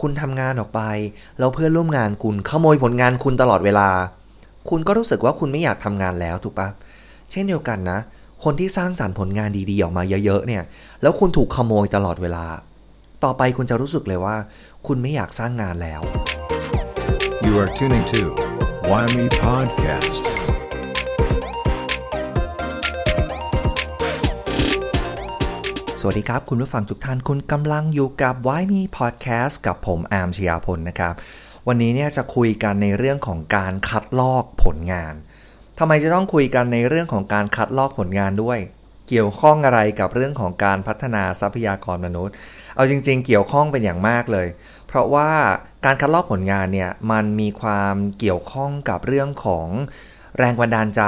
คุณทำงานออกไป แล้วเพื่อนร่วมงานคุณขโมยผลงานคุณตลอดเวลา คุณก็รู้สึกว่าคุณไม่อยากทำงานแล้วถูกปะเช่นเดียวกันนะ คนที่สร้างสารรค์ผลงานดีๆออกมาเยอะๆเนี่ย แล้วคุณถูกขโมยตลอดเวลา ต่อไปคุณจะรู้สึกเลยว่า คุณไม่อยากสร้างงานแล้ว You are tuning to Why Me Podcast. วัสดีครับ คุณผู้ฟังทุกท่านคุณกำลังอยู่กับ Why Me Podcast กับผมอาร์มชยาพลนะครับ วันนี้เนี่ยจะคุยกันในเรื่องของการคัดลอกผลงานทำไมจะต้องคุยกันในเรื่องของการคัดลอกผลงานด้วย เกี่ยวข้องอะไรกับเรื่องของการพัฒนาทรัพยากรมนุษย์ เอาจริง ๆ เกี่ยวข้องเป็นอย่างมากเลย เพราะว่าการคัดลอกผลงานเนี่ยมันมีความเกี่ยวข้องกับเรื่องของแรงบันดาลใจ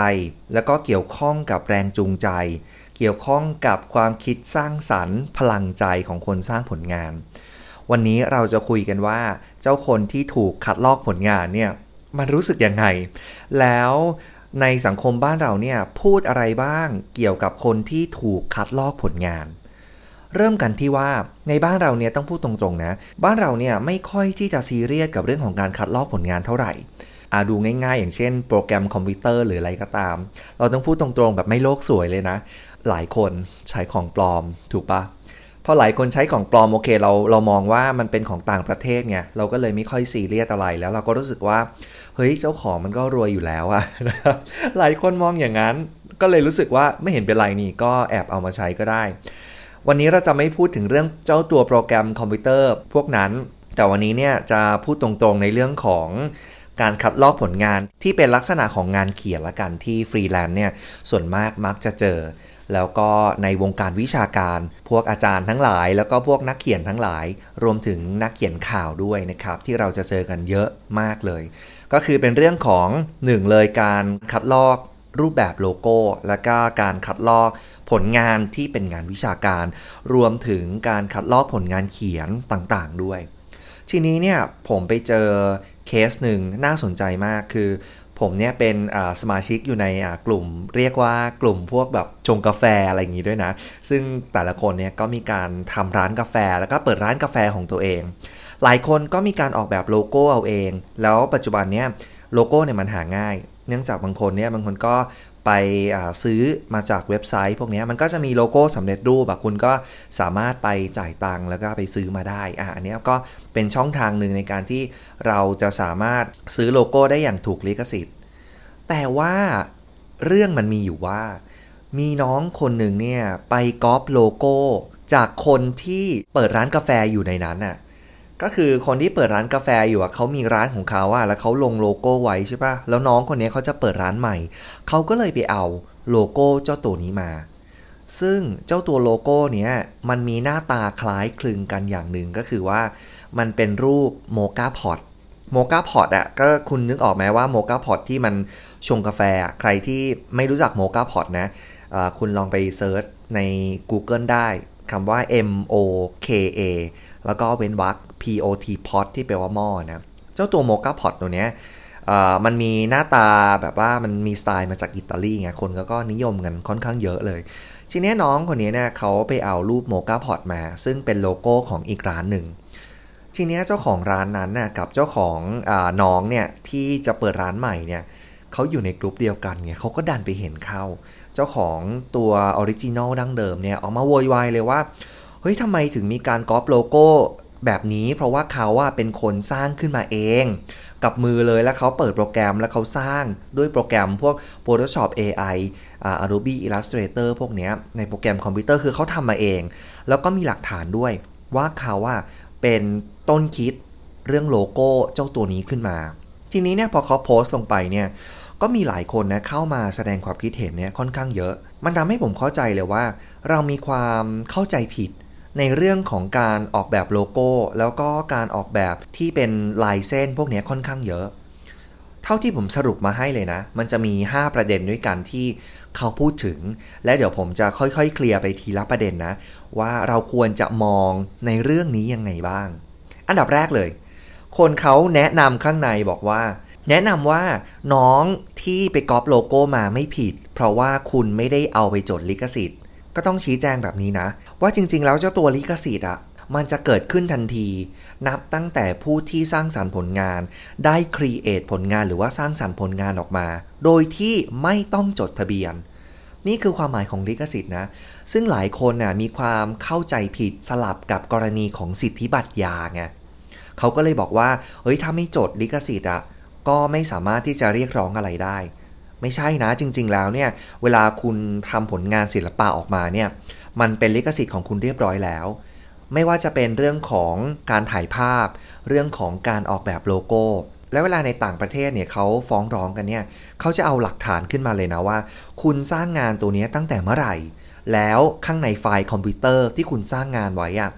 แล้วก็เกี่ยวข้องกับแรงจูงใจ เกี่ยวข้องกับความคิดสร้างสรรค์พลังใจของคนสร้างผลงาน วันนี้เราจะคุยกันว่า เจ้าคนที่ถูกคัดลอกผลงานเนี่ยมันรู้สึกยังไง แล้วในสังคมบ้านเราเนี่ยพูดอะไรบ้างเกี่ยวกับคนที่ถูกคัดลอกผลงาน เริ่มกันที่ว่าในบ้านเราเนี่ยต้องพูดตรงๆนะ บ้านเราเนี่ยไม่ค่อยที่จะซีเรียสกับเรื่องของการคัดลอกผลงานเท่าไหร่ อาดูง่ายๆ อย่างเช่นโปรแกรมคอมพิวเตอร์หรืออะไรก็ตาม เราต้องพูดตรงๆ แบบไม่โลกสวยเลยนะ หลายคนใช้ของปลอมถูกปะพอหลายคนใช้ของปลอมโอเคเราเรามองว่ามันเป็นของต่างประเทศไงเราก็เลยไม่ค่อยซีเรียสอะไรแล้วเราก็รู้สึกว่าเฮ้ยเจ้าของมันก็รวยอยู่แล้วอะหลายคนมองอย่างนั้นก็เลยรู้สึกว่าไม่เห็นเป็นไรนี่ก็แอบเอามาใช้ก็ได้ วันนี้เราจะไม่พูดถึงเรื่องเจ้าตัวโปรแกรมคอมพิวเตอร์พวกนั้น แต่วันนี้เนี่ยจะพูดตรงๆในเรื่องของ การคัดลอกผลงานที่เป็นลักษณะของงานเขียนละกันที่ฟรีแลนซ์เนี่ยส่วนมากมักจะเจอ แล้วก็ในวงการวิชาการ พวกอาจารย์ทั้งหลาย แล้วก็พวกนักเขียนทั้งหลาย รวมถึงนักเขียนข่าวด้วยนะครับ ที่เราจะเจอกันเยอะมากเลย ก็คือเป็นเรื่องของหนึ่งเลยการคัดลอกรูปแบบโลโก้ และก็การคัดลอกผลงานที่เป็นงานวิชาการ รวมถึงการคัดลอกผลงานเขียนต่างๆด้วย ทีนี้เนี่ยผมไปเจอ เคสหนึ่งน่าสนใจมากคือ ผมเนี่ยเป็นสมาชิกอยู่ในกลุ่ม เรียกว่ากลุ่มพวกแบบชงกาแฟอะไรอย่างนี้ด้วยนะ ซึ่งแต่ละคนเนี่ยก็มีการทำร้านกาแฟ แล้วก็เปิดร้านกาแฟของตัวเอง หลายคนก็มีการออกแบบโลโก้เอาเอง แล้วปัจจุบันเนี่ยโลโก้เนี่ยมันหาง่าย เนื่องจากบางคนเนี่ยบางคนก็ ไปซื้อมาจากเว็บไซต์ พวกนี้มันก็จะมีโลโก้สำเร็จรูปแบบคุณก็สามารถไปจ่ายตังค์แล้วก็ไปซื้อมาได้อะอันนี้ก็เป็นช่องทางหนึ่งในการที่เราจะสามารถซื้อโลโก้ได้อย่างถูกลิขสิทธิ์ แต่ว่าเรื่องมันมีอยู่ว่า มีน้องคนหนึ่งเนี่ยไปก๊อปโลโก้จากคนที่เปิดร้านกาแฟอยู่ในนั้นน่ะ ก็คือคนที่เปิดร้านกาแฟอยู่อะเขามีร้านของเขาอะแล้วเขาลงโลโก้ไว้ใช่ปะแล้วน้องคนนี้เขาจะเปิดร้านใหม่ เขาก็เลยไปเอาโลโก้เจ้าตัวนี้มา ซึ่งเจ้าตัวโลโก้เนี้ยมันมีหน้าตาคล้ายคลึงกันอย่างหนึ่งก็คือว่ามันเป็นรูป moka pot moka pot อะก็คุณนึกออกไหมว่า moka pot ที่มันชงกาแฟใครที่ไม่รู้จัก moka pot นะคุณลองไป search ใน Google ได้คำว่า M O K A แล้วก็เว้นวรรค POT pot ที่แปลว่าหม้อนะ เจ้าตัว moka pot ตัวเนี้ยมันมีหน้าตาแบบว่ามันมีสไตล์มาจากอิตาลีไงคนก็ก็นิยมกันค่อนข้างเยอะเลย ทีนี้น้องคนนี้เนี่ยเขาไปเอารูป moka pot มา ซึ่งเป็นโลโก้ของอีกร้านหนึ่งทีนี้เจ้าของร้านนั้นน่ะกับเจ้าของอะน้องเนี่ยที่จะเปิดร้านใหม่เนี่ยเขาอยู่ในกลุ่มเดียวกันไงเขาก็ดันไปเห็นเข้า เจ้าของตัว original ดั้งเดิมเนี่ยออกมาโวยวายเลยว่า เฮ้ยทำไมถึงมีการก๊อปโลโก้ แบบนี้เพราะว่าเขาอะเป็นคนสร้างขึ้นมาเอง กับมือเลยแล้วเขาเปิดโปรแกรมแล้วเขาสร้างด้วยโปรแกรมพวก Photoshop AI Adobe Illustrator พวกนี้ในโปรแกรมคอมพิวเตอร์คือเขาทำมาเอง แล้วก็มีหลักฐานด้วยว่าเขาอะเป็นต้นคิดเรื่องโลโก้เจ้าตัวนี้ขึ้นมา ทีนี้เนี่ยพอเขาโพสต์ลงไปเนี่ยก็มีหลายคนนะเข้ามาแสดงความคิดเห็นเนี่ยค่อนข้างเยอะ มันทำให้ผมเข้าใจเลยว่า เรามีความเข้าใจผิด ในเรื่องของการออกแบบโลโก้ แล้วก็การออกแบบที่เป็นลายเส้นพวกนี้ค่อนข้างเยอะ เท่าที่ผมสรุปมาให้เลยนะ มันจะมี 5 ประเด็นด้วยกันที่เขาพูดถึง และเดี๋ยวผมจะค่อยๆ เคลียร์ไปทีละประเด็นนะ ว่าเราควรจะมองในเรื่องนี้ยังไงบ้าง อันดับแรกเลย คนเขาแนะนำข้างในบอกว่า แนะนำว่าน้องที่ไปก๊อปโลโก้มาไม่ผิด เพราะว่าคุณไม่ได้เอาไปจดลิขสิทธิ์ ก็ต้องชี้แจงแบบนี้นะ ว่าจริง ๆ แล้วเจ้าตัวลิขสิทธิ์อะมันจะเกิดขึ้นทันที นับตั้งแต่ผู้ที่สร้างสารรค์ผลงาน ได้ครีเอทผลงานหรือว่าสร้างสารรค์ผลงานออกมา โดยที่ไม่ต้องจดทะเบียน นี่คือความหมายของลิขสิทธิ์นะ ซึ่งหลายคนน่ะมีความเข้าใจผิดสลับกับกรณีของสิทธิบัตรยาไงเขาก็เลยบอกว่า เฮ้ยถ้าไม่จดลิขสิทธิ์อะก็ไม่สามารถที่จะเรียกร้องอะไรได้ ไม่ใช่นะจริง ๆ แล้วเนี่ยเวลาคุณทำผลงานศิลปะออกมาเนี่ยมันเป็นลิขสิทธิ์ของคุณเรียบร้อยแล้ว ไม่ว่าจะเป็นเรื่องของการถ่ายภาพ เรื่องของการออกแบบโลโก้ แล้วเวลาในต่างประเทศเนี่ยเขาฟ้องร้องกันเนี่ยเขาจะเอาหลักฐานขึ้นมาเลยนะว่า คุณสร้างงานตัวนี้ตั้งแต่เมื่อไหร่ แล้วข้างในไฟล์คอมพิวเตอร์ที่คุณสร้างงานไว้อะ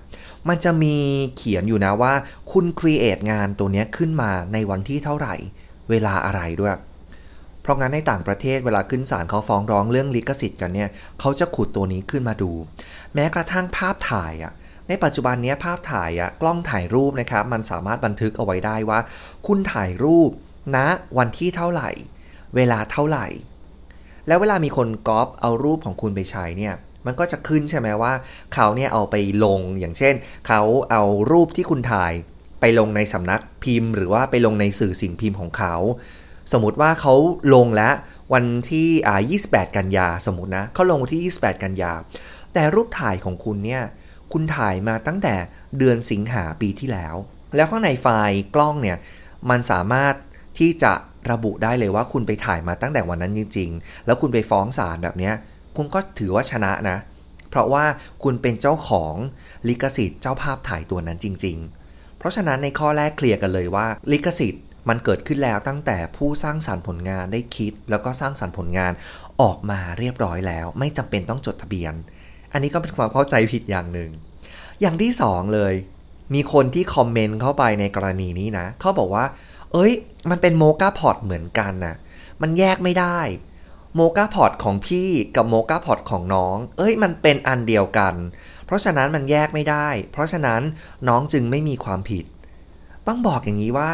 มันจะมีเขียนอยู่นะว่า คุณครีเอทงานตัวนี้ขึ้นมาในวันที่เท่าไหร่ เวลาอะไรด้วย ราะงั้นในต่างประเทศเวลาขึ้นศาลเขาฟ้องร้องเรื่องลิขสิทธิ์กันเนี่ยเขาจะขุดตัวนี้ขึ้นมาดู แม้กระทั่งภาพถ่ายอะในปัจจุบันนี้ภาพถ่ายอะกล้องถ่ายรูปนะครับมันสามารถบันทึกเอาไว้ได้ว่า คุณถ่ายรูปณนะวันที่เท่าไหร่ เวลาเท่าไหร่ แล้วเวลามีคนก๊อปเอารูปของคุณไปใช้เนี่ยมันก็จะขึ้นใช่ไหมว่า เขาเนี่ยเอาไปลงอย่างเช่น เขาเอารูปที่คุณถ่ายไปลงในสำนักพิมพ์ หรือว่าไปลงในสื่อสิ่งพิมพ์ของเขา สมมติว่าเขาลงแล้ววันที่อ่า28 กันยาสมมตินะเขาลงวันที่ 28 กันยา แต่รูปถ่ายของคุณเนี่ยคุณถ่ายมาตั้งแต่เดือนสิงหาปีที่แล้ว แล้วข้างในไฟล์กล้องเนี่ยมันสามารถที่จะระบุได้เลยว่าคุณไปถ่ายมาตั้งแต่วันนั้นจริง ๆ แล้วคุณไปฟ้องศาลแบบนี้คุณก็ถือว่าชนะนะ เพราะว่าคุณเป็นเจ้าของลิขสิทธิ์เจ้าภาพถ่ายตัวนั้นจริง ๆ เพราะฉะนั้นในข้อแรกเคลียร์กันเลยว่าลิขสิทธิ์ มันเกิดขึ้นแล้วตั้งแต่ผู้สร้างสารรค์ผลงานได้คิด แล้วก็สร้างสารรค์ผลงานออกมาเรียบร้อยแล้ว ไม่จำเป็นต้องจดทะเบียน อันนี้ก็เป็นความเข้าใจผิดอย่างหนึ่ง อย่างที่สองเลย มีคนที่คอมเมนต์เข้าไปในกรณีนี้นะ เขาบอกว่า เอ้ย มันเป็นโมกาพอดเหมือนกันนะมันแยกไม่ได้ โมกาพอดของพี่กับโมกาพอดของน้อง เอ้ย มันเป็นอันเดียวกัน เพราะฉะนั้นมันแยกไม่ได้ เพราะฉะนั้นน้องจึงไม่มีความผิด ต้องบอกอย่างนี้ว่า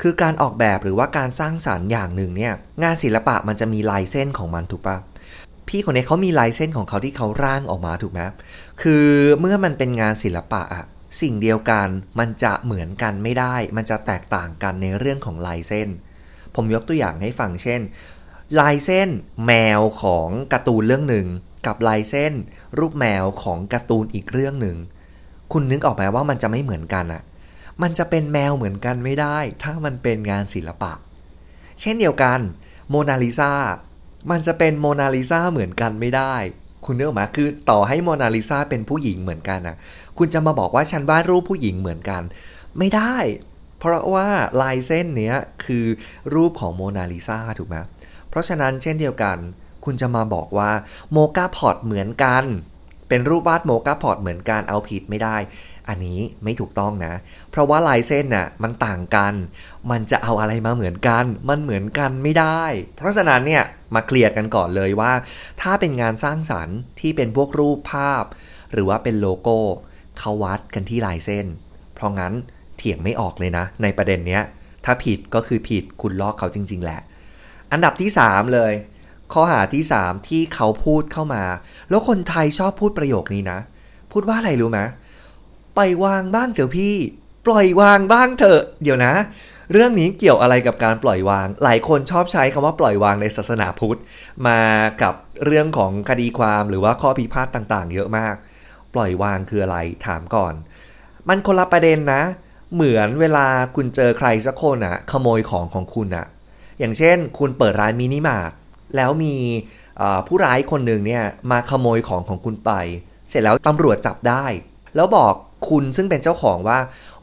คือการออกแบบหรือว่าการสร้างสารรค์อย่างหนึ่งเนี่ยงานศิลปะมันจะมีลายเส้นของมันถูกปะพี่คนนี้เขามีลายเส้นของเขาที่เขาร่างออกมาถูกไหมคือเมื่อมันเป็นงานศิลปะอะสิ่งเดียวกันมันจะเหมือนกันไม่ได้ มันจะแตกต่างกันในเรื่องของลายเส้น ผมยกตัวอย่างให้ฟังเช่น ลายเส้นแมวของการ์ตูนเรื่องหนึ่งกับลายเส้น รูปแมวของการ์ตูนอีกเรื่องหนึ่งคุณนึกออกไหมว่ามันจะไม่เหมือนกันอะ มันจะเป็นแมวเหมือนกันไม่ได้ ถ้ามันเป็นงานศิลปะ เช่นเดียวกันโมนาลิซามันจะเป็นโมนาลิซาเหมือนกันไม่ได้ คุณนึกออกไหมคือต่อให้โมนาลิซาเป็นผู้หญิงเหมือนกันนะคุณจะมาบอกว่าฉันวาดรูปผู้หญิงเหมือนกัน ไม่ได้ เพราะว่าลายเส้นเนี้ยคือรูปของโมนาลิซาถูกไหมเพราะฉะนั้นเช่นเดียวกัน คุณจะมาบอกว่าโมกาพอดเหมือนกัน เป็นรูปวาดโมกาพอดเหมือนกันเอาผิดไม่ได้ อันนี้ไม่ถูกต้องนะ เพราะว่าลายเส้นน่ะมันต่างกัน มันจะเอาอะไรมาเหมือนกัน มันเหมือนกันไม่ได้ เพราะฉะนั้นเนี่ยมาเคลียร์กันก่อนเลยว่า ถ้าเป็นงานสร้างสรรค์ที่เป็นพวกรูปภาพ หรือว่าเป็นโลโก้เขาวัดกันที่ลายเส้น เพราะงั้นเถียงไม่ออกเลยนะ ในประเด็นเนี้ยถ้าผิดก็คือผิดคุณลอกเขาจริง ๆ แหละ อันดับที่ 3 เลย ข้อหาที่ 3 ที่เขาพูดเข้ามา แล้วคนไทยชอบพูดประโยคนี้นะ พูดว่าอะไรรู้ไหม ปล่อยวางบ้างเถอะพี่ ปล่อยวางบ้างเถอะ เดี๋ยวนะ เรื่องนี้เกี่ยวอะไรกับการปล่อยวาง หลายคนชอบใช้คำว่าปล่อยวางในศาสนาพุทธ มากับเรื่องของคดีความหรือว่าข้อพิพาทต่างๆ เยอะมาก ปล่อยวางคืออะไรถามก่อน มันคนละประเด็นนะ เหมือนเวลาคุณเจอใครสักคนอะขโมยของของคุณอะอย่างเช่น คุณเปิดร้านมินิมาร์ทแล้วมีผู้ร้ายคนหนึ่งเนี่ยมาขโมยของของคุณไป เสร็จแล้วตำรวจจับได้ แล้วบอก คุณซึ่งเป็นเจ้าของว่า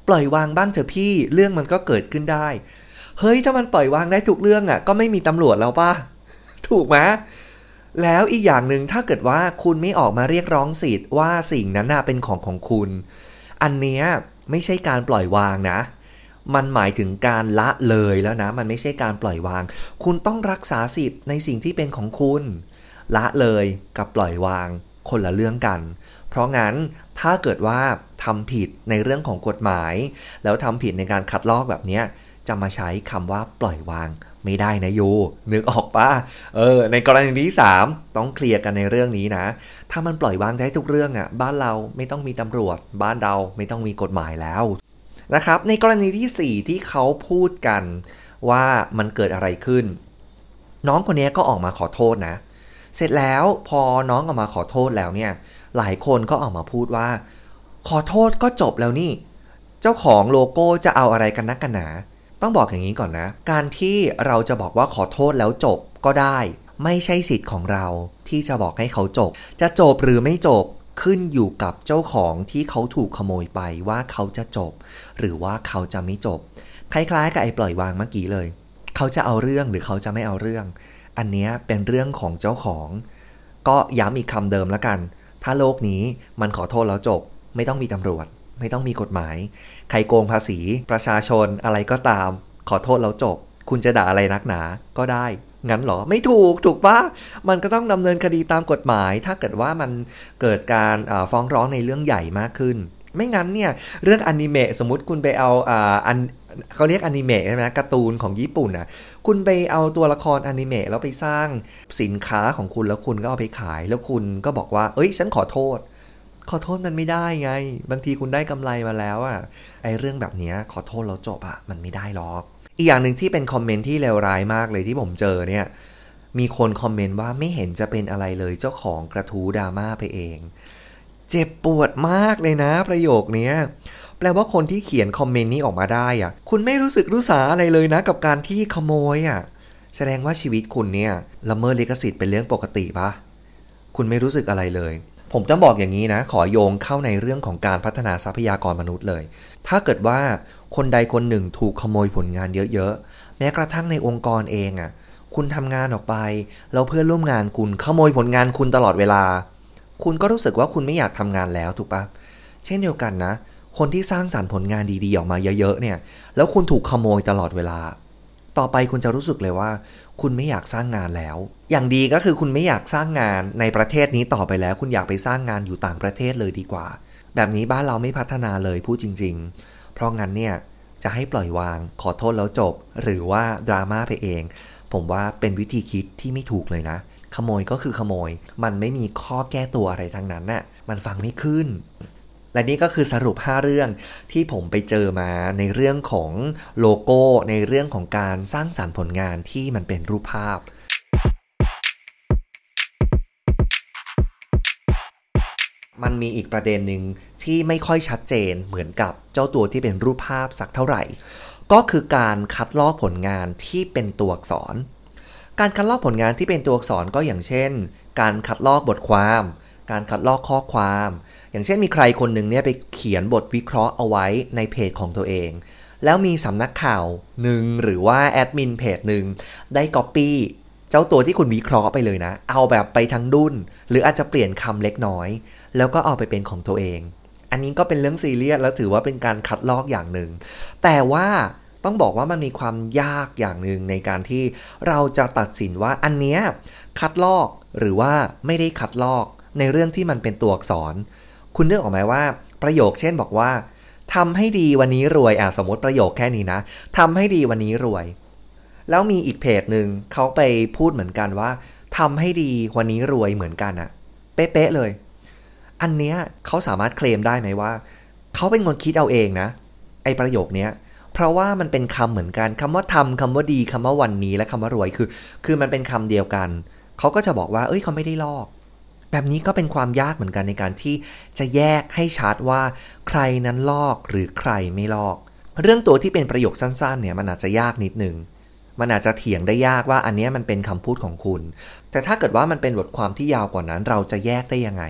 ปล่อยวางบ้างเถอะพี่เรื่องมันก็เกิดขึ้นได้ เฮ้ยถ้ามันปล่อยวางได้ทุกเรื่องอะ่ะ ก็ไม่มีตำรวจแล้วป่ะถูกไหมแล้วอีกอย่างหนึ่งถ้าเกิดว่าคุณไม่ออกมาเรียกร้องสิทธิ์ว่าสิ่งนั้นน่ะเป็นของของคุณ อันเนี้ยไม่ใช่การปล่อยวางนะ มันหมายถึงการละเลยแล้วนะ มันไม่ใช่การปล่อยวาง คุณต้องรักษาสิทธิ์ในสิ่งที่เป็นของคุณ ละเลยกับปล่อยวาง คนละเรื่องกัน เพราะงั้นถ้าเกิดว่าทำผิดในเรื่องของกฎหมาย แล้วทำผิดในการคัดลอกแบบนี้จะมาใช้คำว่าปล่อยวางไม่ได้นะโยนึกออกปะเออ ในกรณีที่ 3 ต้องเคลียร์กันในเรื่องนี้นะ ถ้ามันปล่อยวางได้ทุกเรื่องอะ่ะ บ้านเราไม่ต้องมีตำรวจ บ้านเราไม่ต้องมีกฎหมายแล้วนะครับ ในกรณีที่ 4 ที่เขาพูดกันว่ามันเกิดอะไรขึ้น น้องคนนี้ก็ออกมาขอโทษนะ เสร็จแล้วพอน้องออกมาขอโทษแล้วเนี่ย หลายคนก็ออกมาพูดว่า ขอโทษก็จบแล้วนี่ เจ้าของโลโก้จะเอาอะไรกันนักกันหนา ต้องบอกอย่างนี้ก่อนนะ การที่เราจะบอกว่าขอโทษแล้วจบก็ได้ ไม่ใช่สิทธิ์ของเราที่จะบอกให้เขาจบ จะจบหรือไม่จบขึ้นอยู่กับเจ้าของที่เขาถูกขโมยไปว่าเขาจะจบ หรือว่าเขาจะไม่จบ คล้ายๆกับไอ้ปล่อยวางเมื่อกี้เลย เขาจะเอาเรื่องหรือเขาจะไม่เอาเรื่อง อันนี้เป็นเรื่องของเจ้าของ ก็ย้ำอีกคำเดิมแล้วกัน ถ้าโลกนี้มันขอโทษแล้วจบ ไม่ต้องมีตำรวจ ไม่ต้องมีกฎหมาย ใครโกงภาษี ประชาชนอะไรก็ตาม ขอโทษแล้วจบ คุณจะด่าอะไรนักหนาก็ได้งั้นหรอ ไม่ถูกถูกปะมันก็ต้องดำเนินคดีตามกฎหมาย ถ้าเกิดว่ามันเกิดการฟ้องร้องในเรื่องใหญ่มากขึ้น ไม่งั้นเนี่ยเรื่องอนิเมะสมมติคุณไปเอาอ่าอันเขาเรียกอนิเมะใช่ไหมการ์ตูนของญี่ปุ่นอะคุณไปเอาตัวละครอนิเมะแล้วไปสร้างสินค้าของคุณแล้วคุณก็เอาไปขาย แล้วคุณก็บอกว่า เอ้ย ฉันขอโทษ ขอโทษมันไม่ได้ไง บางทีคุณได้กำไรมาแล้วอะ่ะไอเรื่องแบบนี้ขอโทษแล้วจบอะ่ะมันไม่ได้หรอก อีกอย่างหนึ่งที่เป็นคอมเมนต์ที่เลวร้ายมากเลยที่ผมเจอเนี่ยมีคนคอมเมนต์ว่าไม่เห็นจะเป็นอะไรเลยเจ้าของกระทู้ดราม่าไปเอง เจ็บปวดมากเลยนะประโยคนี้แปลว่าคนที่เขียนคอมเมนต์นี้ออกมาได้อะคุณไม่รู้สึกรู้สาอะไรเลยนะกับการที่ขโมยอะแสดงว่าชีวิตคุณเนี่ยละเมิดลิขสิทธิ์เป็นเรื่องปกติปะคุณไม่รู้สึกอะไรเลย ผมต้องบอกอย่างนี้นะ ขอโยงเข้าในเรื่องของการพัฒนาทรัพยากรมนุษย์เลย ถ้าเกิดว่าคนใดคนหนึ่งถูกขโมยผลงานเยอะๆ แม้กระทั่งในองค์กรเองอะ่ะ คุณทำงานออกไป แล้วเพื่อนร่วมงานคุณขโมยผลงานคุณตลอดเวลา คุณก็รู้สึกว่าคุณไม่อยากทำงานแล้วถูกปะเช่นเดียวกันนะ คนที่สร้างสารรค์ผลงานดีๆออกมาเยอะๆเนี่ย แล้วคุณถูกขโมยตลอดเวลา ต่อไปคุณจะรู้สึกเลยว่า คุณไม่อยากสร้างงานแล้ว อย่างดีก็คือคุณไม่อยากสร้างงานในประเทศนี้ต่อไปแล้ว คุณอยากไปสร้างงานอยู่ต่างประเทศเลยดีกว่า แบบนี้บ้านเราไม่พัฒนาเลยพูดจริง ๆ เพราะงั้นเนี่ยจะให้ปล่อยวางขอโทษแล้วจบ หรือว่าดราม่าไปเอง ผมว่าเป็นวิธีคิดที่ไม่ถูกเลยนะ ขโมยก็คือขโมย มันไม่มีข้อแก้ตัวอะไรทั้งนั้นน่ะ มันฟังไม่ขึ้น และนี่ก็คือสรุป 5 เรื่องที่ผมไปเจอมาในเรื่องของโลโก้ ในเรื่องของการสร้างสารรค์ผลงานที่มันเป็นรูปภาพมันมีอีกประเด็นหนึ่งที่ไม่ค่อยชัดเจนเหมือนกับเจ้าตัวที่เป็นรูปภาพสักเท่าไหร่ ก็คือการคัดลอกผลงานที่เป็นตัวอักษร การคัดลอกผลงานที่เป็นตัวอักษรก็อย่างเช่น การคัดลอกบทความ การคัดลอกข้อความ อย่างเช่นมีใครคนหนึ่งเนี่ยไปเขียนบทวิเคราะห์เอาไว้ในเพจของตัวเอง แล้วมีสำนักข่าวหนึ่งหรือว่าแอดมินเพจหนึ่งได้ก๊อปปี้เจ้าตัวที่คุณวิเคราะห์ไปเลยนะ เอาแบบไปทั้งดุนหรืออาจจะเปลี่ยนคำเล็กน้อย แล้วก็เอาไปเป็นของตัวเอง อันนี้ก็เป็นเรื่องซีเรียสแล้วถือว่าเป็นการคัดลอกอย่างหนึ่งแต่ว่า ต้องบอกว่ามันมีความยากอย่างหนึ่งในการที่เราจะตัดสินว่าอันเนี้ยคัดลอกหรือว่าไม่ได้คัดลอกในเรื่องที่มันเป็นตัวอักษร คุณนึกออกไหมว่า ประโยคเช่นบอกว่าทำให้ดีวันนี้รวยอะสมมติประโยคแค่นี้นะทำให้ดีวันนี้รวย แล้วมีอีกเพจหนึ่งเขาไปพูดเหมือนกันว่าทำให้ดีวันนี้รวยเหมือนกันอะเป๊ะๆเลย อันเนี้ยเขาสามารถเคลมได้ไหมว่าเขาเป็นคนคิดเอาเองนะ ไอประโยคเนี้ย เพราะว่ามันเป็นคำเหมือนกันคำว่าทำคำว่าดีคำว่าวันนี้และคำว่ารวยคือ คือมันเป็นคำเดียวกัน เขาก็จะบอกว่า เอ้ยเขาไม่ได้ลอก แบบนี้ก็เป็นความยากเหมือนกันในการที่จะแยกให้ชัดว่า ใครนั้นลอกหรือใครไม่ลอก เรื่องตัวที่เป็นประโยคสั้นๆเนี่ยมันอาจจะยากนิดนึงมันอาจจะเถียงได้ยากว่าอันนี้มันเป็นคำพูดของคุณ แต่ถ้าเกิดว่ามันเป็นบทความที่ยาวกว่านั้น เราจะแยกได้ยังไง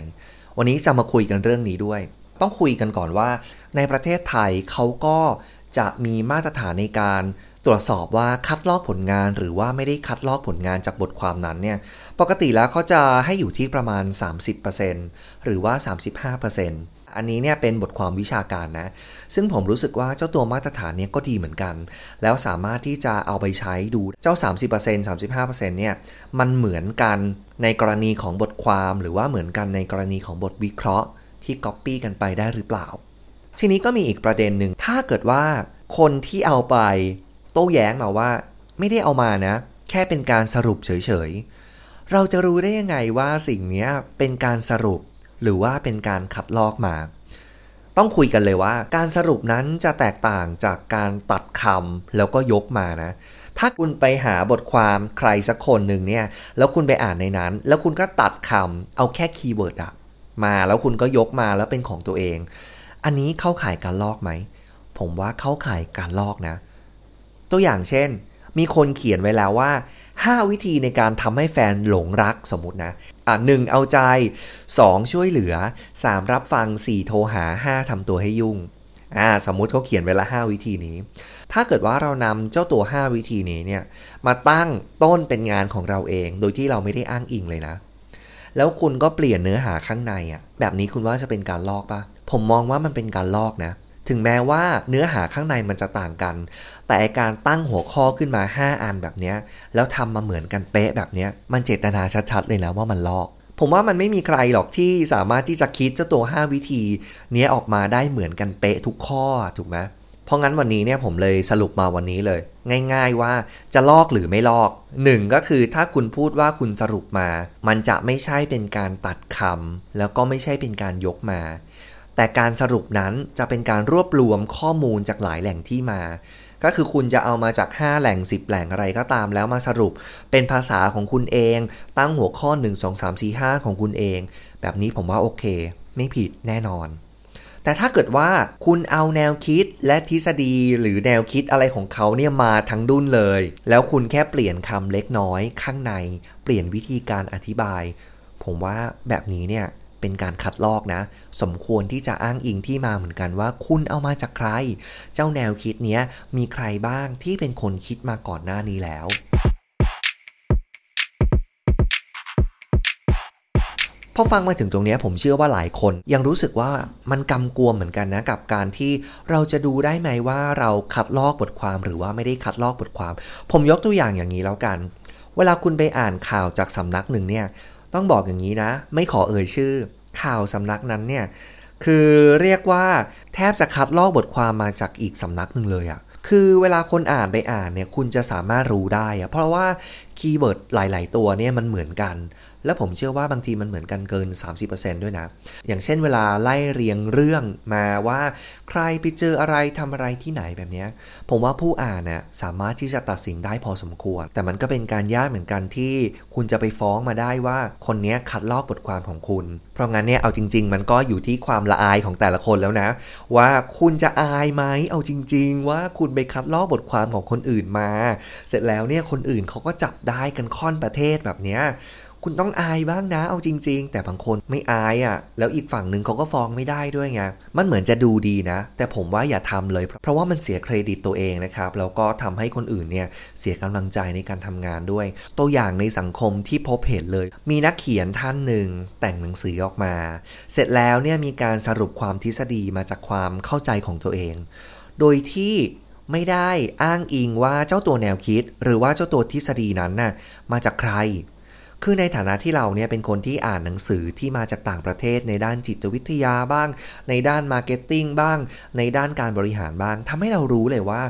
วันนี้จะมาคุยกันเรื่องนี้ด้วย ต้องคุยกันก่อนว่า ในประเทศไทยเขาก็ จะมีมาตรฐานในการตรวจสอบว่าคัดลอกผลงานหรือว่าไม่ได้คัดลอกผลงานจากบทความนั้นเนี่ยปกติแล้วเขาจะให้อยู่ที่ประมาณ 30%หรือว่า 35%อันนี้เนี่ยเป็นบทความวิชาการนะ ซึ่งผมรู้สึกว่าเจ้าตัวมาตรฐานเนี่ยก็ดีเหมือนกัน แล้วสามารถที่จะเอาไปใช้ดูเจ้า 30% 35%เนี่ยมันเหมือนกันในกรณีของบทความ หรือว่าเหมือนกันในกรณีของบทวิเคราะห์ที่ก๊อปปี้กันไปได้หรือเปล่า ทีนี้ก็มีอีกประเด็นหนึ่ง ถ้าเกิดว่าคนที่เอาไปโต้แย้งมาว่า ไม่ได้เอามานะ แค่เป็นการสรุปเฉยๆ เราจะรู้ได้ยังไงว่าสิ่งนี้เป็นการสรุป หรือว่าเป็นการคัดลอกมา ต้องคุยกันเลยว่า การสรุปนั้นจะแตกต่างจากการตัดคำแล้วก็ยกมานะถ้าคุณไปหาบทความใครสักคนหนึ่งเนี่ย แล้วคุณไปอ่านในนั้น แล้วคุณก็ตัดคำเอาแค่ keyword อะมา แล้วคุณก็ยกมาแล้วเป็นของตัวเอง อันนี้เข้าข่ายการลอกไหม ผมว่าเข้าข่ายการลอกนะ ตัวอย่างเช่น มีคนเขียนไว้แล้วว่า 5 วิธีในการทำให้แฟนหลงรักสมมตินะ อะหเอาใจ 2 ช่วยเหลือ 3 รับฟัง 4 โทรหา 5ทำตัวให้ยุ่งอ่าสมมุติเขาเขียนไว้ละ 5 วิธีนี้ ถ้าเกิดว่าเรานำเจ้าตัว 5 วิธีนี้เนี่ยมาตั้งต้นเป็นงานของเราเอง โดยที่เราไม่ได้อ้างอิงเลยนะ แล้วคุณก็เปลี่ยนเนื้อหาข้างในอะ่ะแบบนี้คุณว่าจะเป็นการลอกปะ ผมมองว่ามันเป็นการลอกนะ ถึงแม้ว่าเนื้อหาข้างในมันจะต่างกัน แต่การตั้งหัวข้อขึ้นมา 5 อันแบบนี้แล้วทำมาเหมือนกันเป๊ะแบบนี้มันเจตนาชัดๆเลยแล้วว่ามันลอกผมว่ามันไม่มีใครหรอกที่สามารถที่จะคิดเจ้าตัว 5 วิธีนี้ออกมาได้เหมือนกันเป๊ะทุกข้อถูกไหมเพราะงั้นวันนี้เนี่ยผมเลยสรุปมาวันนี้เลย ง่ายๆว่าจะลอกหรือไม่ลอกหนึ่งก็คือถ้าคุณพูดว่าคุณสรุปมา มันจะไม่ใช่เป็นการตัดคำแล้วก็ไม่ใช่เป็นการยกมา แต่การสรุปนั้นจะเป็นการรวบรวมข้อมูลจากหลายแหล่งที่มา ก็คือคุณจะเอามาจาก 5 แหล่ง 10 แหล่งอะไรก็ตามแล้วมาสรุปเป็นภาษาของคุณเอง ตั้งหัวข้อ 1 2 3 4 5 ของคุณเอง แบบนี้ผมว่าโอเค ไม่ผิดแน่นอน แต่ถ้าเกิดว่าคุณเอาแนวคิดและทฤษฎีหรือแนวคิดอะไรของเขาเนี่ยมาทั้งดุนเลย แล้วคุณแค่เปลี่ยนคำเล็กน้อย ข้างใน เปลี่ยนวิธีการอธิบาย ผมว่าแบบนี้เนี่ย เป็นการคัดลอกนะ สมควรที่จะอ้างอิงที่มาเหมือนกันว่า คุณเอามาจากใคร เจ้าแนวคิดเนี้ยมีใครบ้างที่เป็นคนคิดมาก่อนหน้านี้แล้วพอฟังมาถึงตรงนี้ผมเชื่อว่าหลายคน ยังรู้สึกว่ามันกำกวมเหมือนกันนะกับการที่เราจะดูได้ไหมว่าเราคัดลอกบทความหรือว่าไม่ได้คัดลอกบทความ ผมยกตัวอย่างอย่างนี้แล้วกัน เวลาคุณไปอ่านข่าวจากสำนักหนึ่งเนี่ย ต้องบอกอย่างนี้นะ ไม่ขอเอ่ยชื่อ ข่าวสำนักนั้นเนี่ยคือเรียกว่าแทบจะคัดลอกบทความมาจากอีกสำนักหนึ่งเลยอะคือเวลาคนอ่านไปอ่านเนี่ยคุณจะสามารถรู้ได้อะเพราะว่า keyword หลาย ๆ ตัวเนี่ยมันเหมือนกัน แล้วผมเชื่อว่าบางทีมันเหมือนกันเกิน 30%ด้วยนะ อย่างเช่นเวลาไล่เรียงเรื่องมาว่า ใครไปเจออะไรทำอะไรที่ไหนแบบนี้ ผมว่าผู้อ่านเนี่ยสามารถที่จะตัดสินได้พอสมควร แต่มันก็เป็นการยากเหมือนกันที่คุณจะไปฟ้องมาได้ว่าคนนี้คัดลอกบทความของคุณ เพราะงั้นเนี่ยเอาจริง ๆ มันก็อยู่ที่ความละอายของแต่ละคนแล้วนะ ว่าคุณจะอายไหมเอาจริง ๆ ว่าคุณไปคัดลอกบทความของคนอื่นมา เสร็จแล้วเนี่ยคนอื่นเขาก็จับได้กันค่อนประเทศแบบเนี้ยคุณต้องอายบ้างนะ เอาจริง ๆ แต่บางคนไม่อายอะ่ะ แล้วอีกฝั่งหนึ่งเขาก็ฟ้องไม่ได้ด้วยไง มันเหมือนจะดูดีนะ แต่ผมว่าอย่าทำเลย เพราะว่ามันเสียเครดิตตัวเองนะครับ แล้วก็ทำให้คนอื่นเนี่ยเสียกำลังใจในการทำงานด้วย ตัวอย่างในสังคมที่พบเห็นเลย มีนักเขียนท่านหนึ่งแต่งหนังสือออกมา เสร็จแล้วเนี่ยมีการสรุปความทฤษฎีมาจากความเข้าใจของตัวเอง โดยที่ ไม่ได้อ้างอิงว่าเจ้าตัวแนวคิด หรือว่าเจ้าตัวทฤษฎีนั้นน่ะมาจากใคร คือในฐานะที่เราเนี่ยเป็นคนที่อ่านหนังสือที่มาจากต่างประเทศ ในด้านจิตวิทยาบ้าง ในด้าน marketing บ้าง ในด้านการบริหารบ้างทำให้เรารู้เลยว่า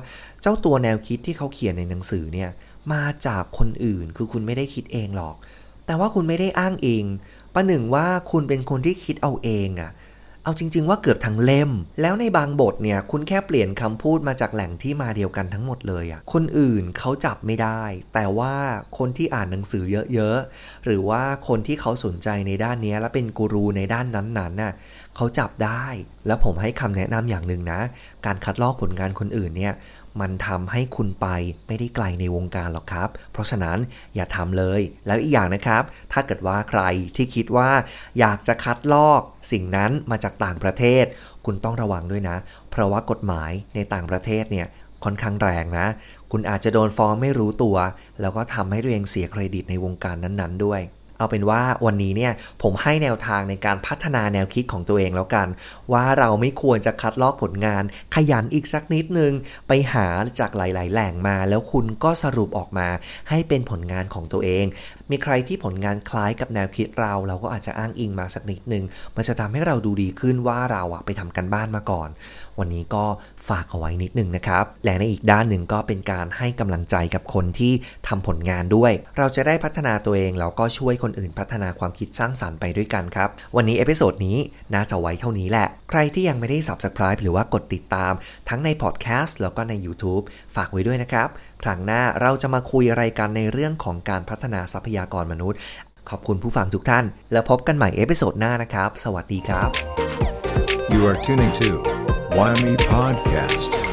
เจ้าตัวแนวคิดที่เขาเขียนในหนังสือเนี่ยมาจากคนอื่น คือคุณไม่ได้คิดเองหรอก แต่ว่าคุณไม่ได้อ้างเองประหนึ่งว่าคุณเป็นคนที่คิดเอาเองอะ่ะ เอาจริง ๆ ว่าเกือบทั้งเล่ม แล้วในบางบทเนี่ยคุณแค่เปลี่ยนคำพูดมาจากแหล่งที่มาเดียวกันทั้งหมดเลยอะ่ะคนอื่นเขาจับไม่ได้ แต่ว่าคนที่อ่านหนังสือเยอะๆหรือว่าคนที่เขาสนใจในด้านนี้และเป็นกูรูในด้านนั้นๆน่ะเขาจับได้ แล้วผมให้คำแนะนำอย่างหนึ่งนะ การคัดลอกผลงานคนอื่นเนี่ย มันทำให้คุณไปไม่ได้ไกลในวงการหรอกครับ เพราะฉะนั้นอย่าทำเลย แล้วอีกอย่างนะครับ ถ้าเกิดว่าใครที่คิดว่าอยากจะคัดลอกสิ่งนั้นมาจากต่างประเทศ คุณต้องระวังด้วยนะ เพราะว่ากฎหมายในต่างประเทศเนี่ยค่อนข้างแรงนะ คุณอาจจะโดนฟ้องไม่รู้ตัว แล้วก็ทำให้ตัวเองเสียเครดิตในวงการนั้นๆด้วย เอาเป็นว่าวันนี้เนี่ยผมให้แนวทางในการพัฒนาแนวคิดของตัวเองแล้วกัน ว่าเราไม่ควรจะคัดลอกผลงาน ขยันอีกสักนิดนึง ไปหาจากหลาย ๆ แหล่งมา แล้วคุณก็สรุปออกมาให้เป็นผลงานของตัวเอง มีใครที่ผลงานคล้ายกับแนวคิดเรา เราก็อาจจะอ้างอิงมาสักนิดนึง มันจะทำให้เราดูดีขึ้นว่าเราอะไปทำกันบ้านมาก่อน วันนี้ก็ฝากเอาไว้นิดนึงนะครับ และในอีกด้านหนึ่งก็เป็นการให้กำลังใจกับคนที่ทำผลงานด้วย เราจะได้พัฒนาตัวเองแล้วก็ช่วยคนอื่นพัฒนาความคิดสร้างสรรค์ไปด้วยกันครับ วันนี้ episode นี้น่าจะไว้เท่านี้แหละ ใครที่ยังไม่ได้ Subscribe หรือว่ากดติดตาม ทั้งในพอดแคสต์แล้วก็ใน YouTube ฝากไว้ด้วยนะครับ ครั้งหน้าเราจะมาคุยอะไรกันในเรื่องของการพัฒนาทรัพยากรมนุษย์ ขอบคุณผู้ฟังทุกท่าน แล้วพบกันใหม่ episode หน้านะครับ สวัสดีครับ You are tuning to Why Me Podcast.